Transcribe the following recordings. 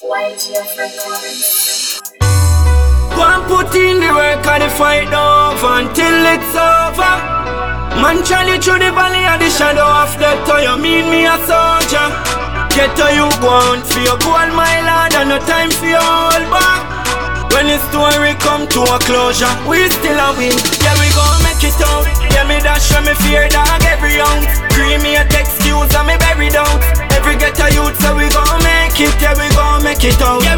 Go and put in the work and the fight over until it's over. Man, Charlie through the valley of the shadow of death. Oh, you mean me a soldier? Get to you on for your goal, my lad, and no time for your hold back. When the story come to a closure, we still a win. Yeah, we gon' make it out. Yeah, me dash when me fear dog every ounce.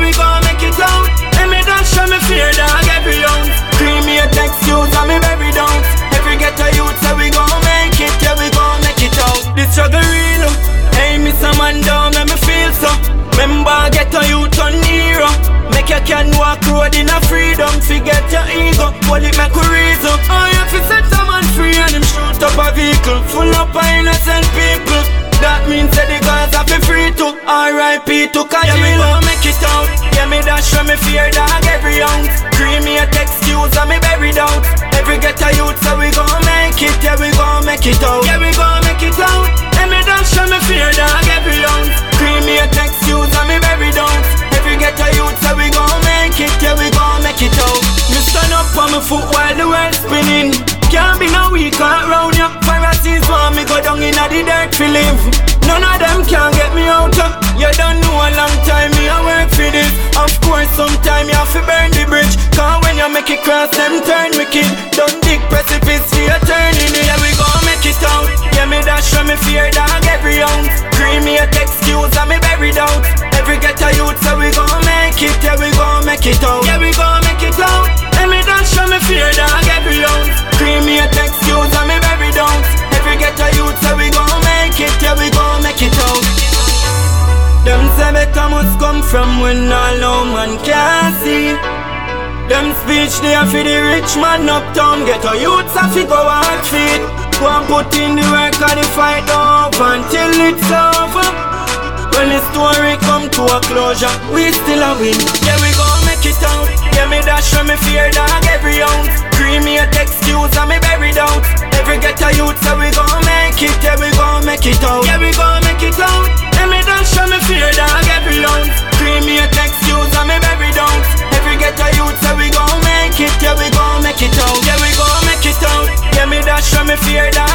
Yeah, we gon' make it out. And me dash when me fear dog every ounce. Cremate excuse and me buried out. Every get a youth, so we gon' make it. Yeah, we gon' make it out. The struggle real. Hey, miss a man down, make me feel so. Remember, get a youth on hero. Make you can walk road in a freedom. Forget your ego, what it make we reason. Oh, you fi set a man free and him shoot up a vehicle full up of innocent people. That means that the guys have be free to R.I.P. to Kajil. Yeah, me gon' make it out. Yeah, me dash when me fear dog every ounce. Cremate excuse and me buried out. Every get a youth, so we gon' make it. Yeah, we gon' make it out. Yeah, we gon' make it out. And me dash when me fear dog every ounce. Cremate excuse and me buried out. Every get a youth, so we gon' make it. Yeah, we gon' make it out. Me stand up on my foot while the world spinning. Can't be no weak around ya. Pharisees want me go down in the dirt to live. None of them can get me out. Uh. You don't know a long time me I work for this. Of course, sometime you have to burn the bridge. Cause when you make it cross, them turn wicked. Don't dig precipice for you turning it. Yeah, we gon' make it out. Yeah, me dash from me fear dog every ounce. Cremate excuse and me buried out. Every get a youth, so we gon' make it. Yeah, we gon' make it out. Better must come from when all no man can see. Them speech there for the rich man uptown Get a youths a fi go and feed. Go and put in the work and the fight over until it's over. When the story come to a closure We still a win. Yeah we gon' make it out. Yeah me dash when me fear dog every ounce. Cremate excuse and me buried out Every get a youth so we gon' make it. Yeah we gon' make it out. Yeah we gon' make it out it out. Yeah we gon' make it out. Yeah me dash when me fear dog